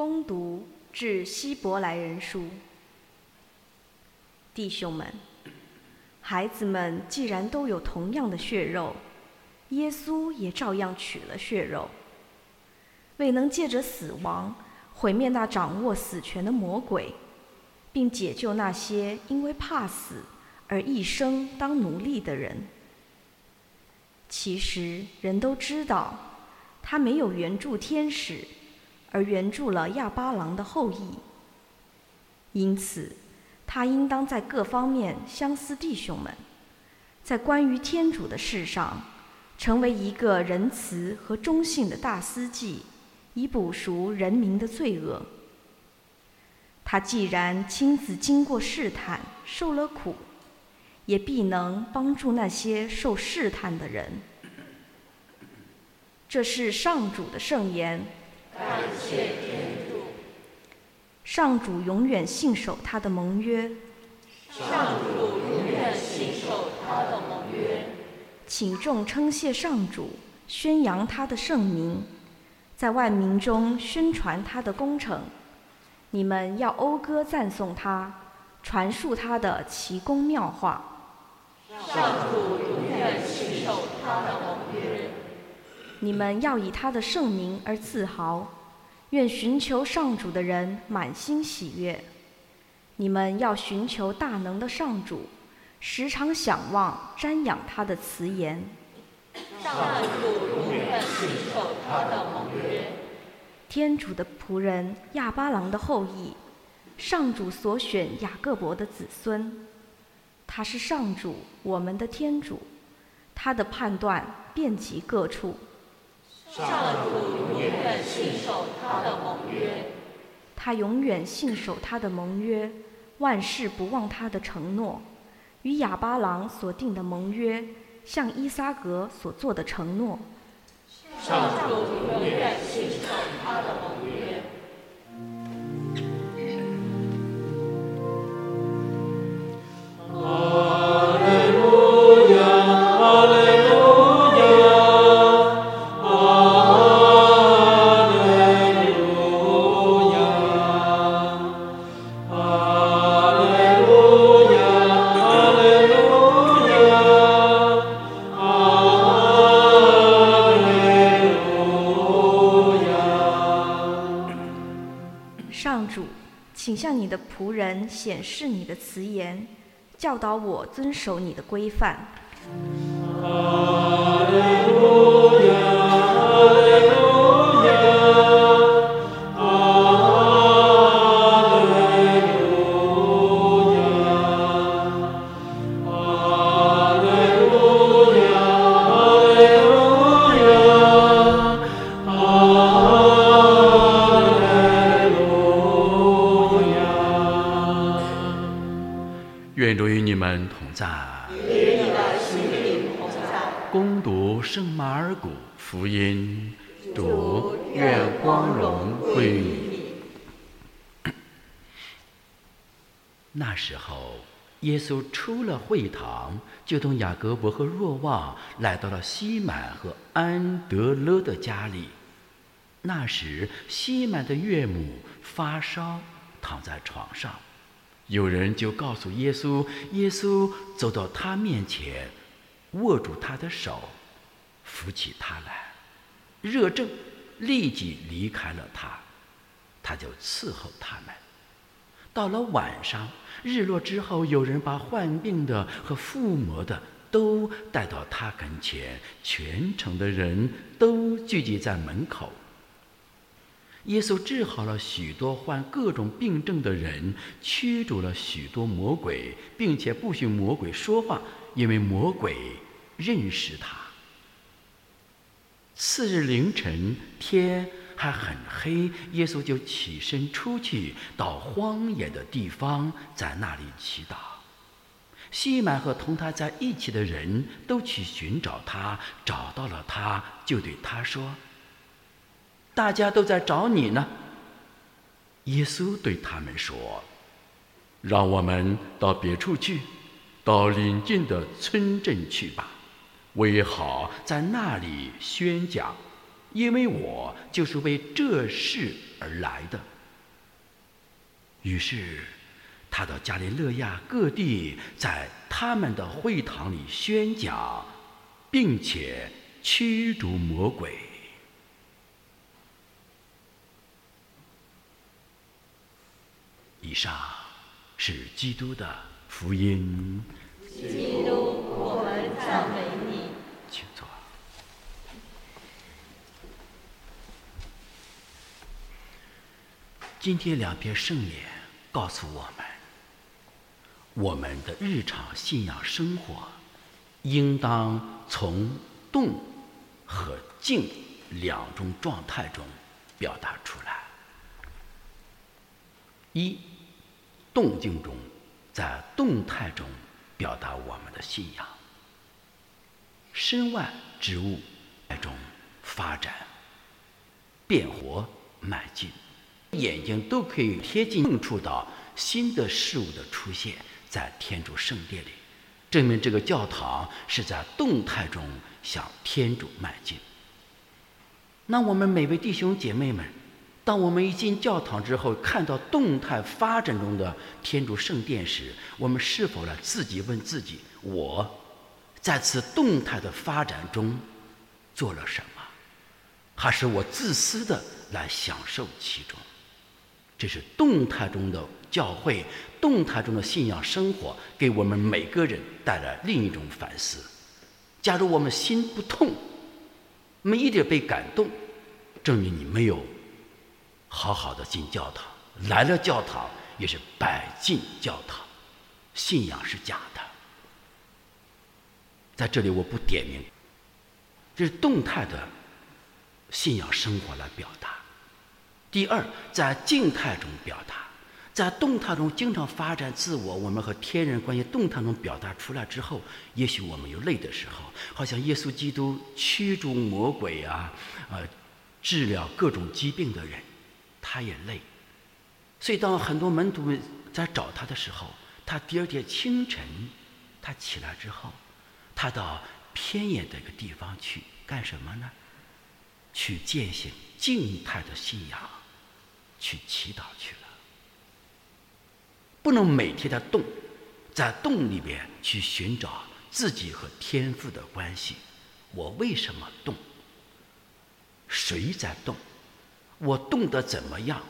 攻读致希伯来人书，弟兄们，孩子们既然都有同样的血肉，耶稣也照样取了血肉，未能借着死亡毁灭那掌握死权的魔鬼，并解救那些因为怕死而一生当奴隶的人。其实人都知道，他没有援助天使。而援助了亚巴郎的后裔，因此他应当在各方面相思弟兄们，在关于天主的事上，成为一个仁慈和忠信的大司祭，以补赎人民的罪恶。他既然亲自经过试探，受了苦，也必能帮助那些受试探的人。这是上主的圣言。感谢天主，上主永远信守他的盟约。上主永远信守他的盟约。请众称谢上主，宣扬他的圣名，在万民中宣传他的功成。你们要讴歌赞颂他，传述他的奇功妙化。上主永远信守他的盟约。你们要以他的圣名而自豪，愿寻求上主的人满心喜悦。你们要寻求大能的上主，时常想望瞻仰他的慈言。上主永远信守他的盟约。天主的仆人亚巴郎的后裔，上主所选雅各伯的子孙，他是上主我们的天主，他的判断遍及各处。上主永远信守他的盟约，他永远信守他的盟约，万事不忘他的承诺。与亚巴郎所定的盟约，向伊萨格所做的承诺。上主永远信守他的盟约。是你的词言，教导我遵守你的规范。福音，主愿光荣归于你。那时候，耶稣出了会堂，就同雅各伯和若望来到了西满和安德勒的家里。那时，西满的岳母发烧，躺在床上，有人就告诉耶稣，耶稣走到他面前，握住他的手。扶起他来，热症立即离开了他，他就伺候他们。到了晚上，日落之后，有人把患病的和附魔的都带到他跟前，全城的人都聚集在门口。耶稣治好了许多患各种病症的人，驱逐了许多魔鬼，并且不许魔鬼说话，因为魔鬼认识他。次日凌晨，天还很黑，耶稣就起身出去到荒野的地方，在那里祈祷。西满和同他在一起的人都去寻找他，找到了他，就对他说：“大家都在找你呢。”耶稣对他们说：“让我们到别处去，到邻近的村镇去吧。”为好在那里宣讲，因为我就是为这事而来的。”于是，他到加利勒亚各地，在他们的会堂里宣讲，并且驱逐魔鬼。以上是基督的福音。基督，我们赞美你。请坐。今天两篇圣言告诉我们，我们的日常信仰生活应当从动和静两种状态中表达出来。一，动静中，在动态中表达我们的信仰。身外之物那种发展、变活、迈进，眼睛都可以贴近碰触到新的事物的出现，在天主圣殿里，证明这个教堂是在动态中向天主迈进。那我们每位弟兄姐妹们，当我们一进教堂之后，看到动态发展中的天主圣殿时，我们是否来自己问自己：我？在此动态的发展中，做了什么？还是我自私的来享受其中？这是动态中的教会，动态中的信仰生活，给我们每个人带来另一种反思。假如我们心不痛，没一点被感动，证明你没有好好的进教堂。来了教堂也是摆进教堂，信仰是假的。在这里我不点名，这是动态的信仰生活来表达。第二，在静态中表达，在动态中经常发展自我，我们和天人关系动态中表达出来之后，也许我们有累的时候，好像耶稣基督驱逐魔鬼啊，呃，治疗各种疾病的人，他也累。所以当很多门徒们在找他的时候，他第二天清晨，他起来之后。他到偏远的一个地方去干什么呢？去践行静态的信仰，去祈祷去了。不能每天的动，在动里边去寻找自己和天赋的关系。我为什么动？谁在动？我动得怎么样？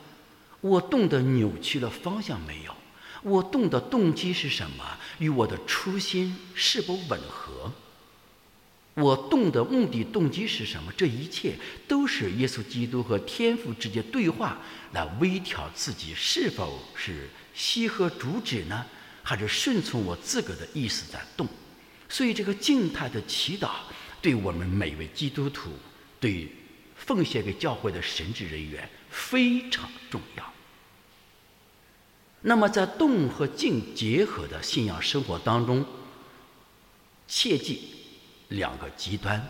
我动的扭曲了方向没有？我动的动机是什么？与我的初心是否吻合？我动的目的动机是什么？这一切都是耶稣基督和天父之间对话，来微调自己是否是西和主旨呢？还是顺从我自个的意思在动？所以，这个静态的祈祷，对我们每位基督徒，对奉献给教会的神职人员非常重要。那么，在动和静结合的信仰生活当中，切记两个极端。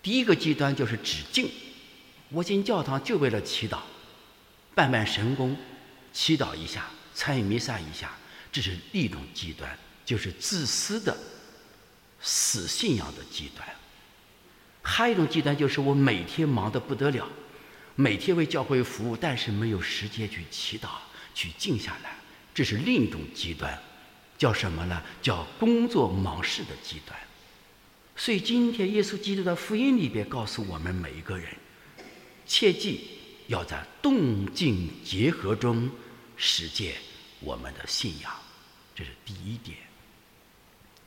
第一个极端就是止静，我进教堂就为了祈祷，办办神功，祈祷一下，参与弥撒一下，这是一种极端，就是自私的死信仰的极端。还有一种极端就是我每天忙得不得了，每天为教会服务，但是没有时间去祈祷。去静下来，这是另一种极端，叫什么呢？叫工作忙事的极端。所以今天耶稣基督的福音里边告诉我们每一个人，切记要在动静结合中实践我们的信仰，这是第一点。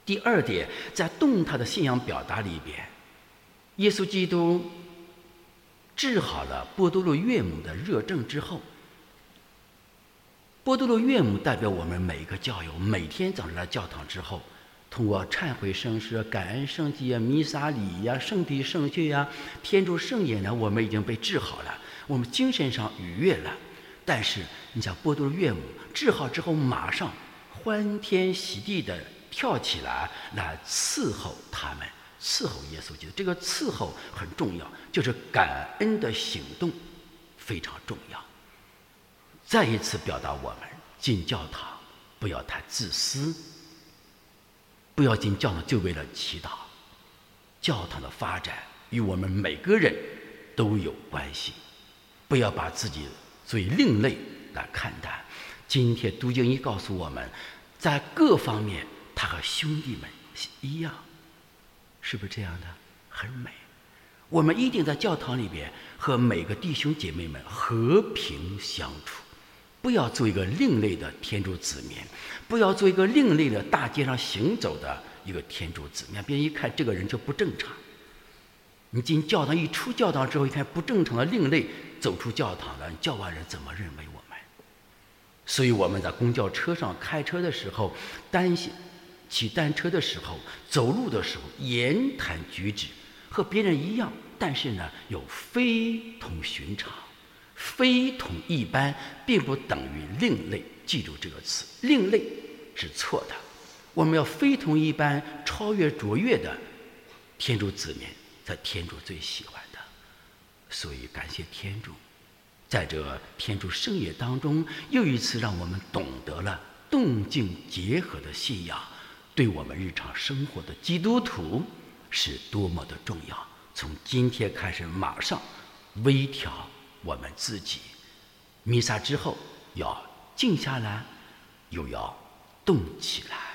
第二点，在动态的信仰表达里边，耶稣基督治好了波多洛岳母的热症之后。波多洛岳母代表我们每一个教友，每天早上来教堂之后，通过忏悔圣事、感恩圣祭啊、弥撒礼呀、圣体圣血呀、天主圣言呢，我们已经被治好了，我们精神上愉悦了。但是，你想波多罗岳母治好之后，马上欢天喜地的跳起来来伺候他们，伺候耶稣基督。这个伺候很重要，就是感恩的行动非常重要。再一次表达，我们进教堂不要太自私，不要进教堂就为了祈祷。教堂的发展与我们每个人都有关系。不要把自己作为另类来看待。今天读经一告诉我们，在各方面他和兄弟们一样，是不是这样的？很美。我们一定在教堂里边和每个弟兄姐妹们和平相处，不要做一个另类的天主子民，不要做一个另类的大街上行走的一个天主子民。别人一看这个人就不正常。你进教堂一出教堂之后，一看不正常的另类走出教堂了，教外人怎么认为我们？所以我们在公交车上开车的时候，单行骑单车的时候，走路的时候，言谈举止。和别人一样，但是呢，又非同寻常，非同一般，并不等于另类。记住这个词，另类是错的。我们要非同一般，超越卓越的天主子民，在天主最喜欢的。所以感谢天主，在这天主圣业当中，又一次让我们懂得了动静结合的信仰，对我们日常生活的基督徒。是多么的重要！从今天开始，马上微调我们自己。弥撒之后要静下来，又要动起来。